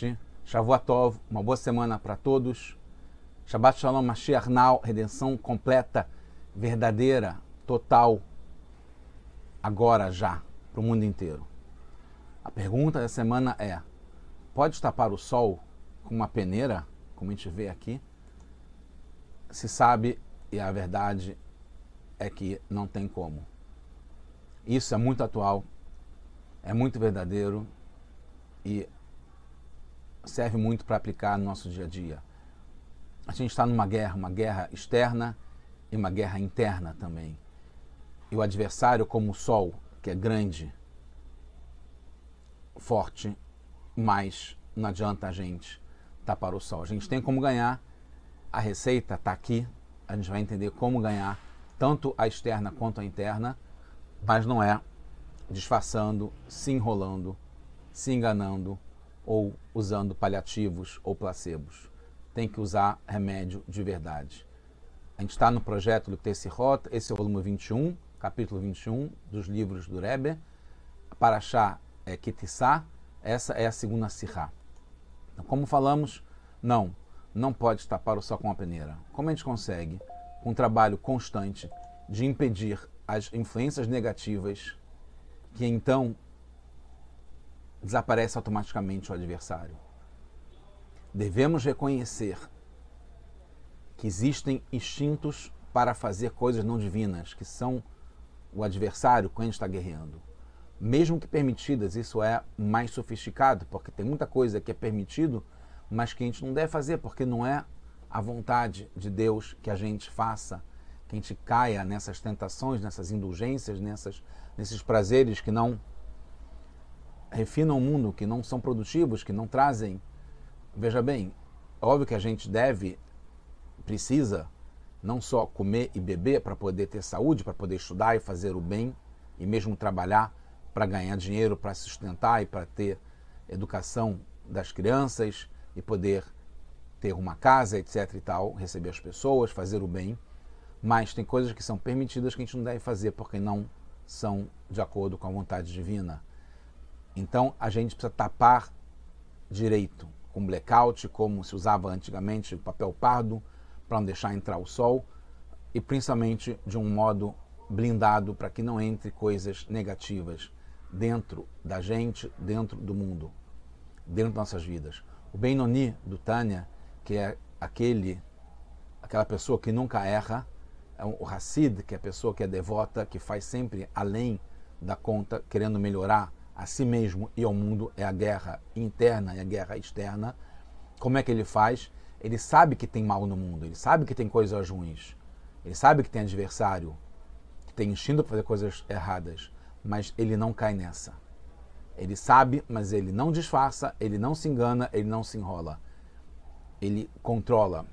noite, Shavuatov, uma boa semana para todos. Shabbat Shalom, Mashiach Now, redenção completa, verdadeira, total, agora já, para o mundo inteiro. A pergunta da semana é: pode tapar o sol com uma peneira, como a gente vê aqui? Se sabe, e a verdade é que não tem como. Isso é muito atual, é muito verdadeiro e serve muito para aplicar no nosso dia a dia. A gente está numa guerra, uma guerra externa e uma guerra interna também. E o adversário, como o sol, que é grande, forte, mas não adianta a gente tapar o sol. A gente tem como ganhar, a receita está aqui, a gente vai entender como ganhar tanto a externa quanto a interna, mas não é disfarçando, se enrolando, se enganando ou usando paliativos ou placebos. Tem que usar remédio de verdade. A gente está no projeto do Tessirot, esse é o volume 21, capítulo 21 dos livros do Rebbe. Paraxá é Kitissá, essa é a segunda Sirá. Então, como falamos, não, não pode tapar o sol com a peneira. Como a gente consegue? Com um trabalho constante de impedir as influências negativas que então desaparece automaticamente o adversário. Devemos reconhecer que existem instintos para fazer coisas não divinas, que são o adversário quando está guerreando. Mesmo que permitidas, isso é mais sofisticado, porque tem muita coisa que é permitido, mas que a gente não deve fazer, porque não é a vontade de Deus que a gente faça, que a gente caia nessas tentações, nessas indulgências, nessas, nesses prazeres que não refinam o mundo, que não são produtivos, que não trazem. Veja bem, óbvio que a gente deve, precisa, não só comer e beber para poder ter saúde, para poder estudar e fazer o bem, e mesmo trabalhar para ganhar dinheiro, para sustentar e para ter educação das crianças e poder ter uma casa, etc e tal, receber as pessoas, fazer o bem. Mas tem coisas que são permitidas que a gente não deve fazer porque não são de acordo com a vontade divina. Então a gente precisa tapar direito, com blackout, como se usava antigamente, papel pardo, para não deixar entrar o sol, e principalmente de um modo blindado para que não entre coisas negativas dentro da gente, dentro do mundo, dentro das nossas vidas. O Benoni do Tânia, que é aquele, aquela pessoa que nunca erra, é o Hassid, que é a pessoa que é devota, que faz sempre além da conta, querendo melhorar a si mesmo e ao mundo, é a guerra interna e a guerra externa. Como é que ele faz? Ele sabe que tem mal no mundo, ele sabe que tem coisas ruins, ele sabe que tem adversário, que tem instinto para fazer coisas erradas, mas ele não cai nessa. Ele sabe, mas ele não disfarça, ele não se engana, ele não se enrola. Ele controla.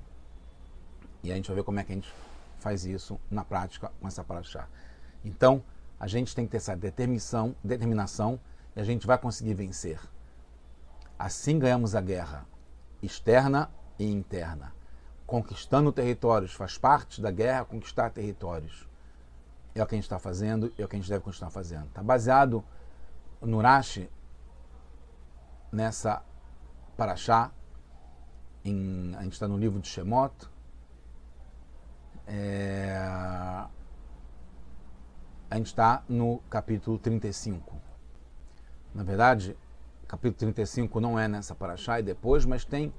E a gente vai ver como é que a gente faz isso na prática com essa paraxá. Então, a gente tem que ter essa determinação, determinação a gente vai conseguir vencer. Assim ganhamos a guerra externa e interna. Conquistando territórios faz parte da guerra conquistar territórios. É o que a gente está fazendo e é o que a gente deve continuar fazendo. Está baseado no Rashi, nessa paraxá, em, a gente está no livro de Shemot. É, a gente está no capítulo 35. Na verdade, capítulo 35 não é nessa paraxá e depois, mas tem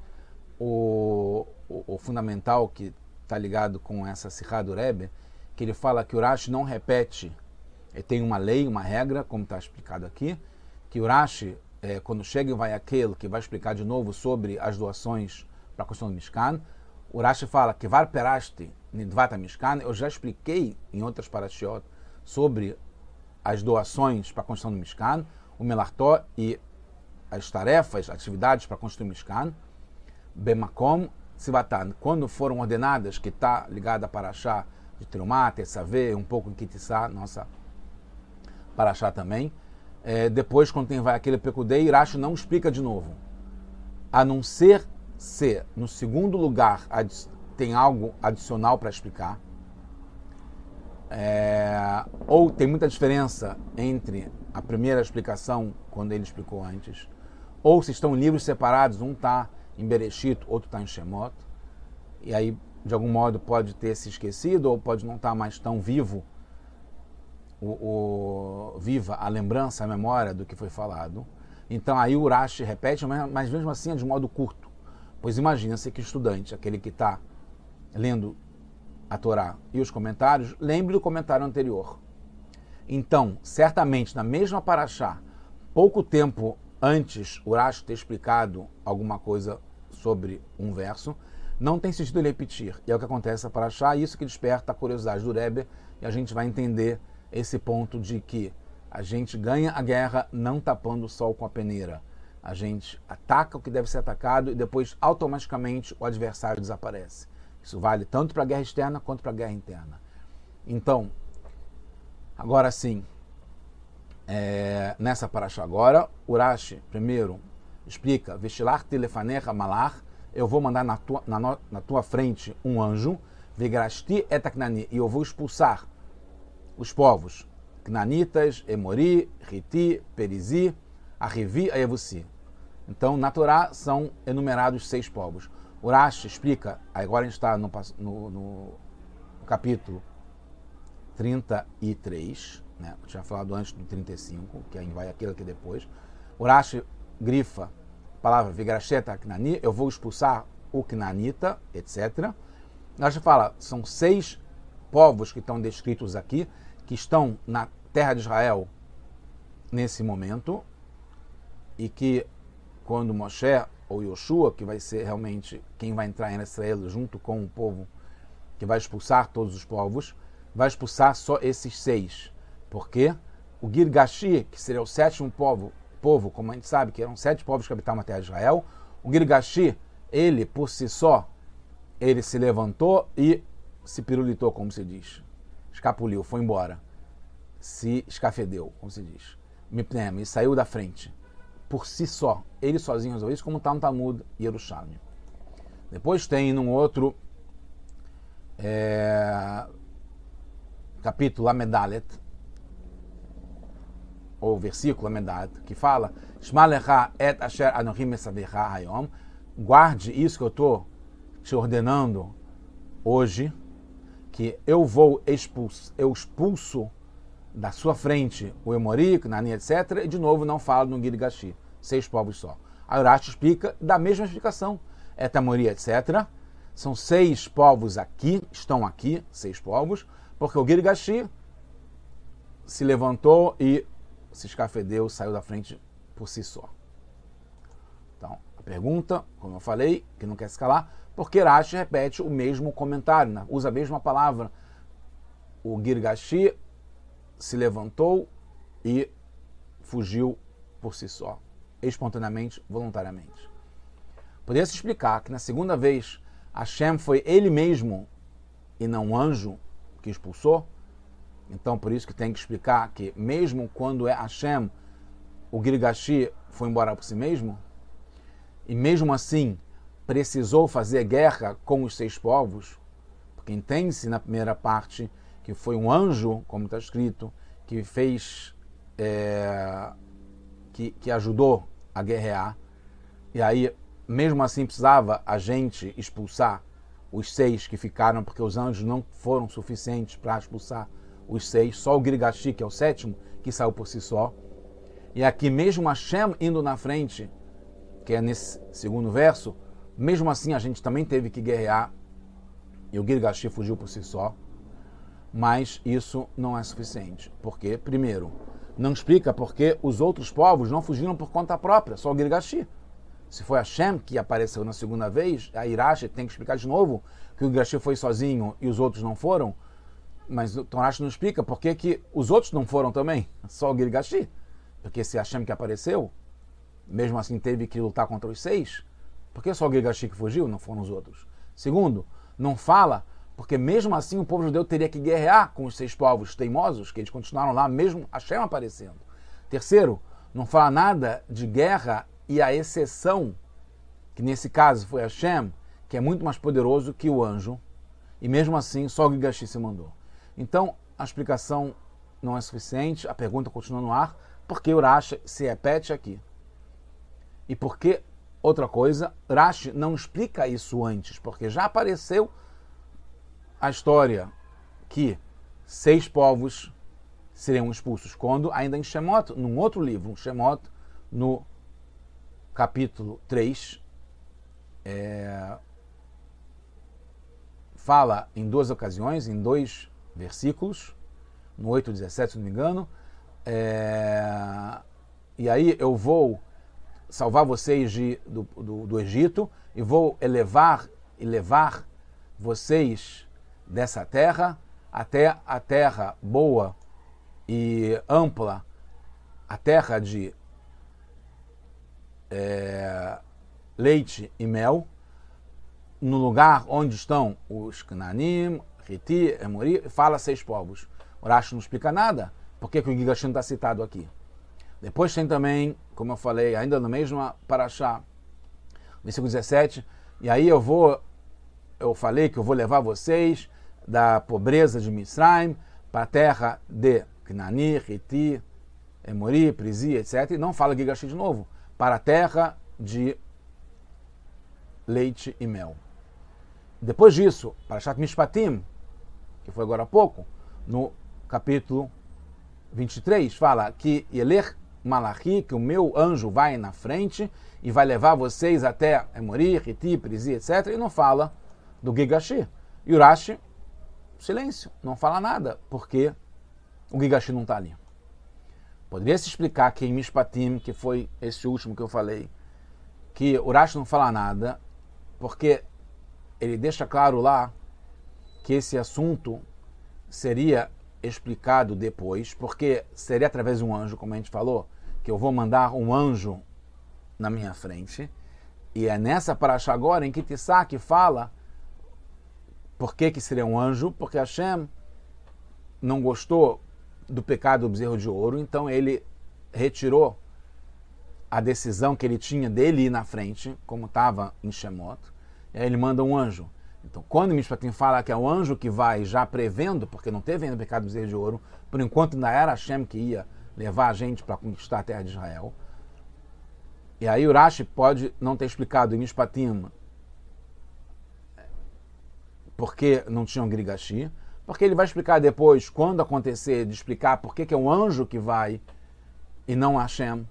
o, o, o fundamental que está ligado com essa Sihá do Rebbe, que ele fala que o Rashi não repete, ele tem uma lei, uma regra, como está explicado aqui, que o Rashi, é, quando chega em vai aquele que vai explicar de novo sobre as doações para a construção do Mishkan, o Rashi fala que var perasti nidvata Mishkan, eu já expliquei em outras parashiot sobre as doações para a construção do Mishkan, o Melartó e as tarefas, atividades para construir o Mishkan, Bemakom Sivatan, quando foram ordenadas, que está ligada a Paraxá de Trumá, Tessavê, um pouco em Kitissá, nossa Paraxá também. É, depois, quando tem vai aquele Pecudei, Iracho não explica de novo. A não ser se, no segundo lugar, tem algo adicional para explicar, é, ou tem muita diferença entre a primeira explicação, quando ele explicou antes, ou se estão livros separados, um está em Bereshit, outro está em Shemot, e aí de algum modo pode ter se esquecido ou pode não estar tá mais tão vivo o, o, viva a lembrança, a memória do que foi falado. Então aí o Urashi repete, mas mesmo assim é de modo curto. Pois imagina-se que o estudante, aquele que está lendo a Torá e os comentários, lembre do comentário anterior. Então, certamente, na mesma paraxá, pouco tempo antes Urashi ter explicado alguma coisa sobre um verso, não tem sentido ele repetir. E é o que acontece para achar isso que desperta a curiosidade do Rebbe e a gente vai entender esse ponto de que a gente ganha a guerra não tapando o sol com a peneira. A gente ataca o que deve ser atacado e depois automaticamente o adversário desaparece. Isso vale tanto para a guerra externa quanto para a guerra interna. Então, agora sim, é, nessa paraxá agora, Urashi, primeiro, explica, Vestilar telefanecha malar, eu vou mandar na tua, na, na tua frente um anjo, Vigrasti etaknani, e eu vou expulsar os povos Knanitas, Emori, Riti, Perizi, Arrivi e Evusi. Então, na Torá são enumerados seis povos. Urash explica, agora a gente está no, no, no, capítulo 33, né? eu tinha falado antes do 35, que aí vai aquilo aqui depois. Urash grifa palavra Vigrasheta Knani, eu vou expulsar o Knanita, etc. Urash fala, são seis povos que estão descritos aqui, que estão na terra de Israel nesse momento e que quando Moshe ou Yoshua, que vai ser realmente quem vai entrar em Israel junto com o povo que vai expulsar todos os povos, vai expulsar só esses seis. Porque o Girgashi, que seria o sétimo povo, povo, como a gente sabe que eram sete povos que habitavam a terra de Israel, o Girgashi, ele por si só, ele se levantou e se pirulitou, como se diz. Escapuliu, foi embora, se escafedeu, como se diz, Mipnem, e saiu da frente, por si só, ele sozinho resolveu isso, como está no Talmud Yerushalmi. Depois tem num outro é, capítulo, Amedalet, ou versículo Amedalet, que fala et asher anohim hayom guarde isso que eu estou te ordenando hoje, que eu vou expulso, eu expulso da sua frente o Emori, Nani, etc., e de novo não fala no Girgashi, seis povos só. A Urashi explica da mesma explicação. Etamori, etc. São seis povos aqui, estão aqui, seis povos, porque o Girgashi se levantou e se escafedeu, saiu da frente por si só. Então, a pergunta, como eu falei, que não quer escalar, porque Rashi repete o mesmo comentário, né? usa a mesma palavra. O Girgashi se levantou e fugiu por si só, espontaneamente, voluntariamente. Poderia se explicar que na segunda vez Hashem foi ele mesmo e não um anjo que expulsou. Então, por isso que tem que explicar que mesmo quando é Hashem, o Girgashi foi embora por si mesmo. E mesmo assim, precisou fazer guerra com os seis povos, porque entende-se na primeira parte que foi um anjo, como está escrito, que fez, é, que, que ajudou a guerrear, e aí, mesmo assim, precisava a gente expulsar os seis que ficaram, porque os anjos não foram suficientes para expulsar os seis, só o Grigashi, que é o sétimo, que saiu por si só. E aqui, mesmo Hashem indo na frente, que é nesse segundo verso, mesmo assim, a gente também teve que guerrear e o Girgashi fugiu por si só. Mas isso não é suficiente. Porque, primeiro, não explica porque os outros povos não fugiram por conta própria, só o Girgashi. Se foi Hashem que apareceu na segunda vez, a Irache tem que explicar de novo que o Girgashi foi sozinho e os outros não foram. Mas o Torash não explica por que, que os outros não foram também, só o Girgashi. Porque se Hashem que apareceu, mesmo assim teve que lutar contra os seis, por que só o Gigashi que fugiu, não foram os outros? Segundo, não fala, porque mesmo assim o povo judeu teria que guerrear com os seis povos teimosos, que eles continuaram lá, mesmo Hashem aparecendo. Terceiro, não fala nada de guerra e a exceção, que nesse caso foi Hashem, que é muito mais poderoso que o anjo, e mesmo assim só o Gigashi se mandou. Então, a explicação não é suficiente, a pergunta continua no ar, porque Uracha se repete aqui. E porque, outra coisa, Rashi não explica isso antes, porque já apareceu a história que seis povos seriam expulsos, quando ainda em Shemot, num outro livro, Shemot, no capítulo 3, é, fala em duas ocasiões, em dois versículos, no 8 17, se não me engano, é, e aí eu vou salvar vocês de, do, do, do Egito e vou elevar e levar vocês dessa terra até a terra boa e ampla, a terra de é, leite e mel, no lugar onde estão os Cananim, Riti, Emori, fala seis povos. O Rashi não explica nada. Por que, que o Gigashim está citado aqui? Depois tem também, como eu falei, ainda no mesmo Paraxá, versículo 17, e aí eu vou, eu falei que eu vou levar vocês da pobreza de Misraim para a terra de Knani, Riti, Emori, Prisi, etc. E não fala Gigashi de novo, para a terra de leite e mel. Depois disso, Parashat Mishpatim, que foi agora há pouco, no capítulo 23, fala que Yeler Malachi, que o meu anjo vai na frente e vai levar vocês até Emori, Riti, Prisi, etc. E não fala do Gigashi. E Urashi, silêncio, não fala nada, porque o Gigashi não está ali. Poderia se explicar que em Mishpatim, que foi esse último que eu falei, que Urashi não fala nada, porque ele deixa claro lá que esse assunto seria explicado depois, porque seria através de um anjo, como a gente falou, que eu vou mandar um anjo na minha frente. E é nessa paraxá agora em que Tissac fala por que, que seria um anjo, porque Hashem não gostou do pecado do bezerro de ouro, então ele retirou a decisão que ele tinha dele ir na frente, como estava em Shemot, e aí ele manda um anjo. Então, quando Mishpatim fala que é o anjo que vai já prevendo, porque não teve ainda o pecado do bezerro de ouro, por enquanto ainda era Hashem que ia levar a gente para conquistar a terra de Israel. E aí Urashi pode não ter explicado em Mishpatim porque não tinham Grigashi, porque ele vai explicar depois, quando acontecer, de explicar por que é um anjo que vai e não Hashem,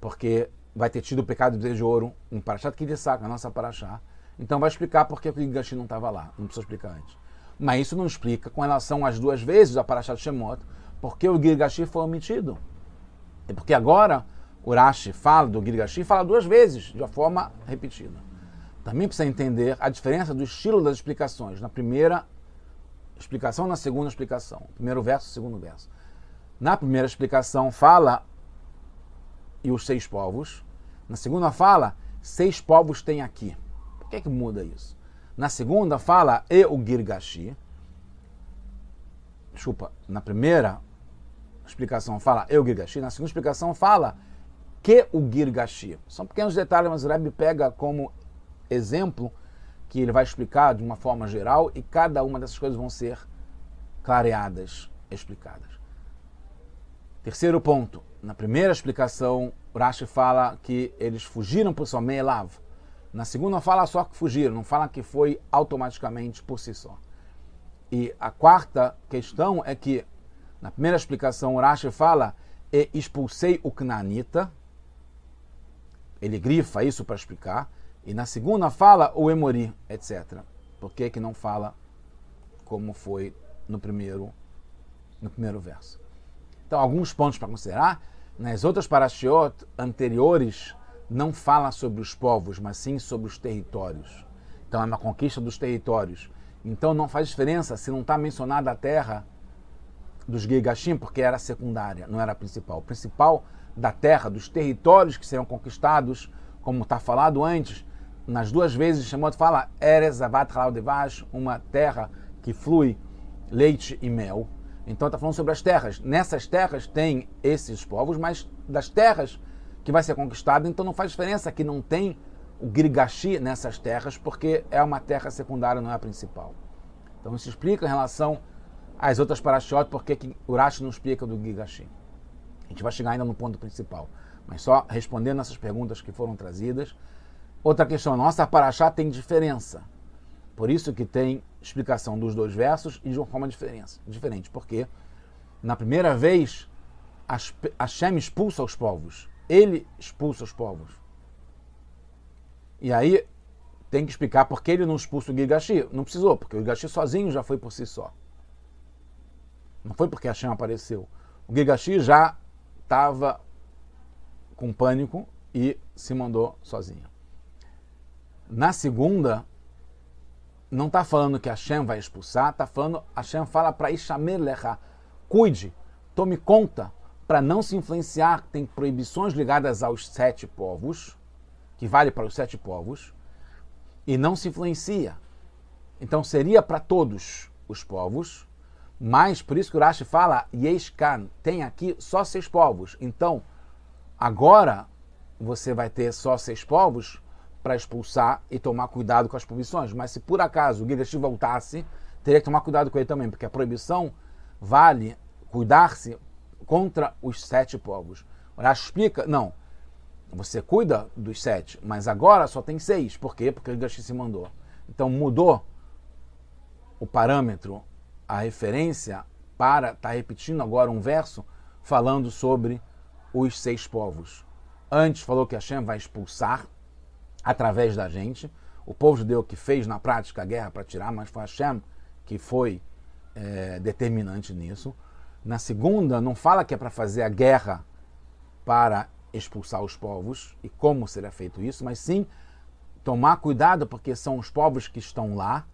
porque vai ter tido o pecado do de ouro, um Parashat que saca, a nossa Parashá. Então vai explicar por que o Gigashi não estava lá. Não precisa explicar antes. Mas isso não explica com relação às duas vezes a Parashat Shemot, porque o Gigashi foi omitido. E porque agora o Rashi fala do Gigashi fala duas vezes, de uma forma repetida. Também precisa entender a diferença do estilo das explicações. Na primeira explicação, na segunda explicação. Primeiro verso, segundo verso. Na primeira explicação fala e os seis povos. Na segunda fala, seis povos tem aqui. Por que, é que muda isso? Na segunda fala e o Girgashi. Desculpa, na primeira explicação fala e o Girgashi. Na segunda explicação fala que o Girgashi. São pequenos detalhes, mas o Rebbe pega como exemplo que ele vai explicar de uma forma geral e cada uma dessas coisas vão ser clareadas, explicadas. Terceiro ponto. Na primeira explicação, Rashi fala que eles fugiram por sua Meelav. Na segunda fala só que fugiram, não fala que foi automaticamente por si só. E a quarta questão é que, na primeira explicação, Rashi fala e expulsei o Knanita. Ele grifa isso para explicar. E na segunda fala o Emori, etc. Por que, que não fala como foi no primeiro, no primeiro verso? Então, alguns pontos para considerar. Nas outras parashiot anteriores, não fala sobre os povos, mas sim sobre os territórios. Então, é uma conquista dos territórios. Então, não faz diferença se não está mencionada a terra dos Gigashim, porque era secundária, não era principal. O principal da terra, dos territórios que serão conquistados, como está falado antes, nas duas vezes Shemot fala Eres Avat Devash, uma terra que flui leite e mel. Então está falando sobre as terras. Nessas terras tem esses povos, mas das terras que vai ser conquistado, então não faz diferença que não tem o Grigashi nessas terras, porque é uma terra secundária, não é a principal. Então isso explica em relação às outras parashiot, porque que Urashi não explica do Grigashi. A gente vai chegar ainda no ponto principal. Mas só respondendo essas perguntas que foram trazidas. Outra questão, nossa paraxá tem diferença. Por isso que tem explicação dos dois versos e de uma forma diferente. Porque na primeira vez, Hashem expulsa os povos. Ele expulsa os povos. E aí tem que explicar por que ele não expulsa o Gigashi. Não precisou, porque o Gigashi sozinho já foi por si só. Não foi porque Hashem apareceu. O Gigashi já estava com pânico e se mandou sozinho. Na segunda, não está falando que Hashem vai expulsar, está falando, Hashem fala para Ishamer Lecha, cuide, tome conta para não se influenciar. Tem proibições ligadas aos sete povos, que vale para os sete povos, e não se influencia. Então seria para todos os povos, mas por isso que o Rashi fala, Yeshkan, tem aqui só seis povos. Então, agora você vai ter só seis povos para expulsar e tomar cuidado com as proibições. Mas se por acaso o Gigashi voltasse, teria que tomar cuidado com ele também, porque a proibição vale cuidar-se contra os sete povos. O Rashi explica, não, você cuida dos sete, mas agora só tem seis. Por quê? Porque o Gigashi se mandou. Então mudou o parâmetro a referência para estar tá repetindo agora um verso falando sobre os seis povos. Antes falou que Hashem vai expulsar através da gente. O povo judeu que fez na prática a guerra para tirar, mas foi Hashem que foi é, determinante nisso. Na segunda, não fala que é para fazer a guerra para expulsar os povos e como será feito isso, mas sim tomar cuidado porque são os povos que estão lá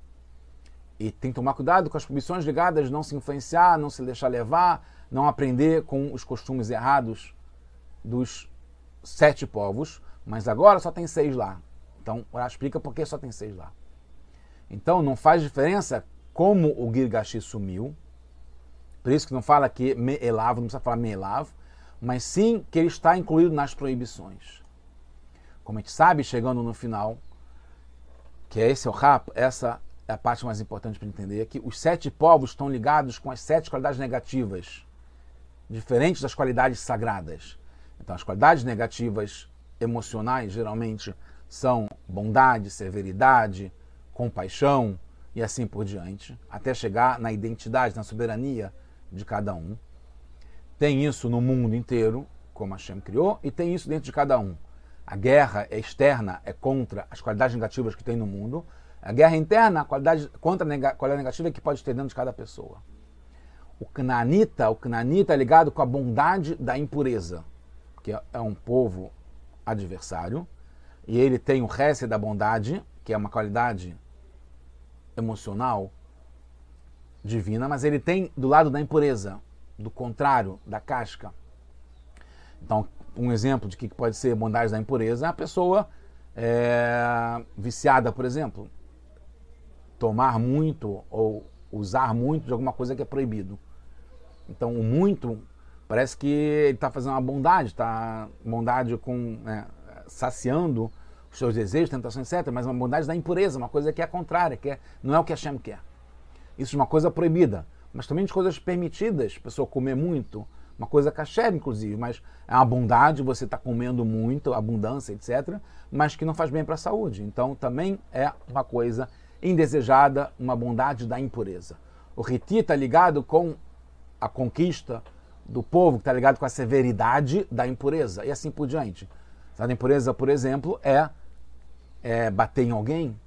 e tem que tomar cuidado com as proibições ligadas, não se influenciar, não se deixar levar, não aprender com os costumes errados dos sete povos, mas agora só tem seis lá. Então, ela explica por que só tem seis lá. Então, não faz diferença como o Girgashi sumiu, por isso que não fala que Me'elav, não precisa falar Me'elav, mas sim que ele está incluído nas proibições. Como a gente sabe, chegando no final, que é esse é o rap, essa é a parte mais importante para entender, que os sete povos estão ligados com as sete qualidades negativas, diferentes das qualidades sagradas. Então, as qualidades negativas emocionais, geralmente, são bondade, severidade, compaixão e assim por diante, até chegar na identidade, na soberania de cada um. Tem isso no mundo inteiro, como Hashem criou, e tem isso dentro de cada um. A guerra é externa, é contra as qualidades negativas que tem no mundo, a guerra interna, a qualidade, contra a qualidade negativa que pode ter dentro de cada pessoa. O Canaanita, o Canaanita é ligado com a bondade da impureza, que é um povo adversário, e ele tem o resto da bondade, que é uma qualidade emocional divina, mas ele tem do lado da impureza, do contrário, da casca. Então, um exemplo de que pode ser bondade da impureza a pessoa é, viciada, por exemplo tomar muito ou usar muito de alguma coisa que é proibido. Então, o muito parece que ele está fazendo uma bondade, está bondade com né, saciando os seus desejos, tentações, etc. Mas uma bondade da impureza, uma coisa que é contrária, que é, não é o que Hashem quer. Isso é uma coisa proibida, mas também de coisas permitidas, a pessoa comer muito, uma coisa kasher, inclusive, mas é uma bondade, você está comendo muito, abundância, etc., mas que não faz bem para a saúde. Então, também é uma coisa indesejada, uma bondade da impureza. O Riti está ligado com a conquista do povo, que está ligado com a severidade da impureza, e assim por diante. A impureza, por exemplo, é, é bater em alguém,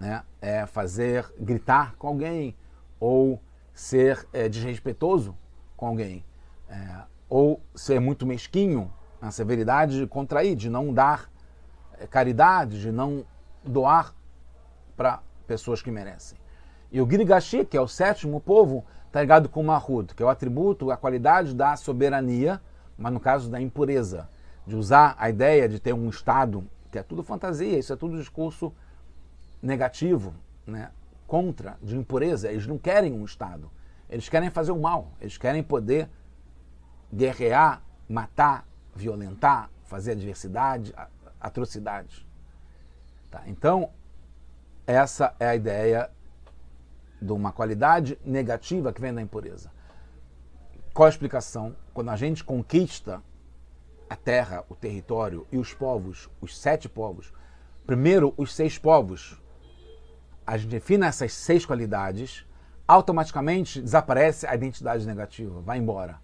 né? é fazer gritar com alguém, ou ser é, desrespeitoso com alguém, é, ou ser muito mesquinho, a severidade de contrair, de não dar é, caridade, de não doar para pessoas que merecem. E o Girigashi, que é o sétimo povo, está ligado com o Mahud, que é o atributo, a qualidade da soberania, mas no caso da impureza, de usar a ideia de ter um Estado, que é tudo fantasia, isso é tudo discurso negativo, né? contra, de impureza. Eles não querem um Estado, eles querem fazer o mal, eles querem poder guerrear, matar, violentar, fazer adversidade, atrocidades. Tá? Então, essa é a ideia de uma qualidade negativa que vem da impureza. Qual a explicação? Quando a gente conquista a terra, o território e os povos, os sete povos, primeiro os seis povos, a gente define essas seis qualidades, automaticamente desaparece a identidade negativa, vai embora.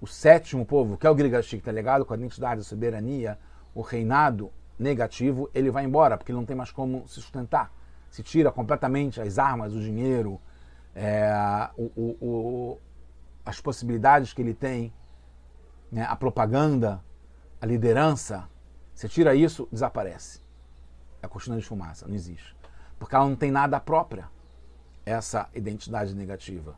O sétimo povo, que é o Grigashi, que está ligado com a identidade, a soberania, o reinado negativo, ele vai embora, porque ele não tem mais como se sustentar. Se tira completamente as armas, o dinheiro, é, o, o, o, as possibilidades que ele tem, né, a propaganda, a liderança. Você tira isso, desaparece. É a cortina de fumaça, não existe. Porque ela não tem nada própria, essa identidade negativa.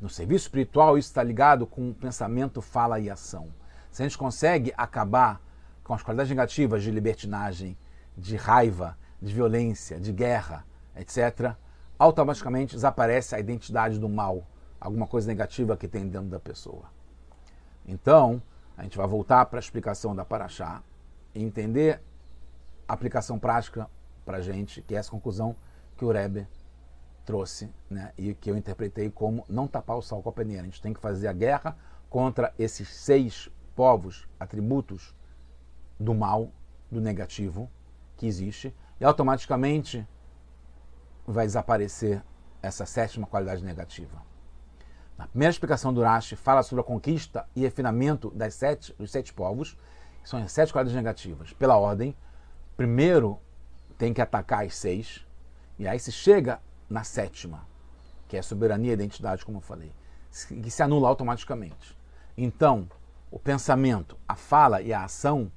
No serviço espiritual, isso está ligado com pensamento, fala e ação. Se a gente consegue acabar com as qualidades negativas de libertinagem, de raiva, de violência, de guerra, etc., automaticamente desaparece a identidade do mal, alguma coisa negativa que tem dentro da pessoa. Então, a gente vai voltar para a explicação da Paraxá e entender a aplicação prática para a gente, que é essa conclusão que o Rebbe trouxe né, e que eu interpretei como não tapar o sol com a peneira. A gente tem que fazer a guerra contra esses seis povos, atributos do mal, do negativo que existe, e automaticamente vai desaparecer essa sétima qualidade negativa. Na primeira explicação do Rashi, fala sobre a conquista e refinamento das sete, dos sete povos, que são as sete qualidades negativas. Pela ordem, primeiro tem que atacar as seis, e aí se chega na sétima, que é a soberania e identidade, como eu falei, que se anula automaticamente. Então, o pensamento, a fala e a ação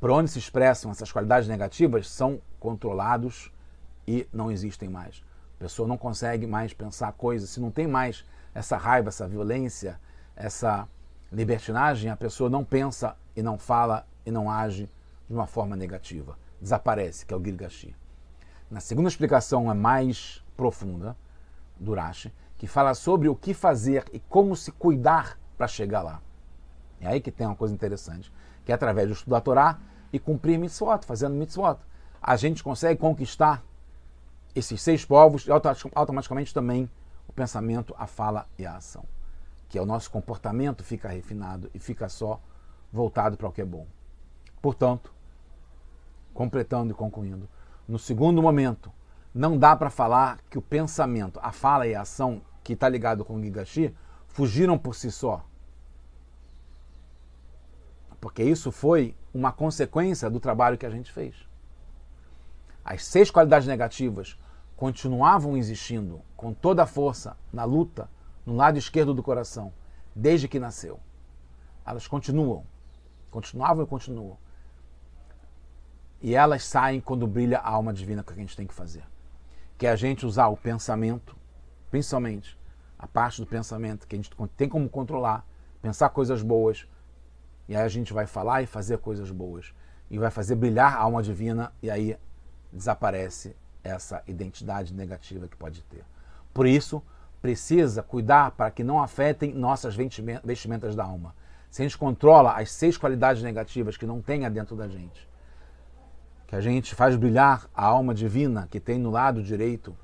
por onde se expressam essas qualidades negativas são controlados e não existem mais. A pessoa não consegue mais pensar coisas, se não tem mais essa raiva, essa violência, essa libertinagem, a pessoa não pensa e não fala e não age de uma forma negativa. Desaparece, que é o Gilgashi. Na segunda explicação é mais profunda do Rashi, que fala sobre o que fazer e como se cuidar para chegar lá. É aí que tem uma coisa interessante, que é através do estudo da Torá e cumprir mitzvot, fazendo mitzvot. A gente consegue conquistar esses seis povos e automaticamente também o pensamento, a fala e a ação. Que é o nosso comportamento fica refinado e fica só voltado para o que é bom. Portanto, completando e concluindo, no segundo momento, não dá para falar que o pensamento, a fala e a ação que está ligado com o Gigashi fugiram por si só. Porque isso foi uma consequência do trabalho que a gente fez. As seis qualidades negativas continuavam existindo com toda a força na luta no lado esquerdo do coração, desde que nasceu. Elas continuam, continuavam e continuam. E elas saem quando brilha a alma divina que a gente tem que fazer. Que é a gente usar o pensamento, principalmente a parte do pensamento que a gente tem como controlar, pensar coisas boas, e aí a gente vai falar e fazer coisas boas. E vai fazer brilhar a alma divina e aí desaparece essa identidade negativa que pode ter. Por isso, precisa cuidar para que não afetem nossas vestimentas da alma. Se a gente controla as seis qualidades negativas que não tenha dentro da gente, que a gente faz brilhar a alma divina que tem no lado direito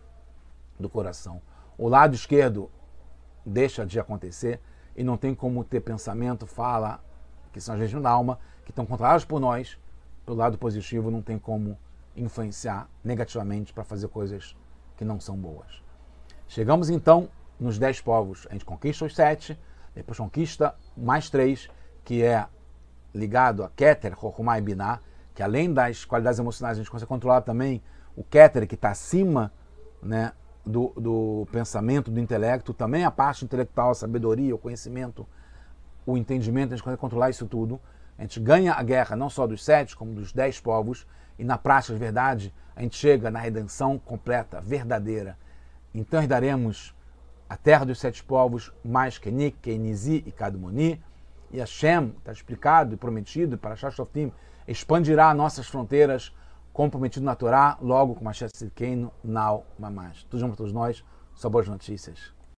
do coração, o lado esquerdo deixa de acontecer e não tem como ter pensamento, fala, que são as regiões da alma, que estão controladas por nós, pelo lado positivo, não tem como influenciar negativamente para fazer coisas que não são boas. Chegamos então nos dez povos. A gente conquista os sete, depois conquista mais três, que é ligado a Keter, Chokhmah e Binah, que além das qualidades emocionais, a gente consegue controlar também o Keter, que está acima né, do, do pensamento, do intelecto, também a parte intelectual, a sabedoria, o conhecimento, o entendimento, a gente consegue controlar isso tudo. A gente ganha a guerra não só dos sete, como dos dez povos, e na prática, de verdade, a gente chega na redenção completa, verdadeira. Então herdaremos a terra dos sete povos, mais Kenik, Kenizi e Kadmoni, e Hashem, está explicado e prometido para Shashoftim, expandirá nossas fronteiras, como prometido na Torá, logo com Mashiach Sidkeino, Nau, Mamash. Tudo junto para todos nós, só boas notícias.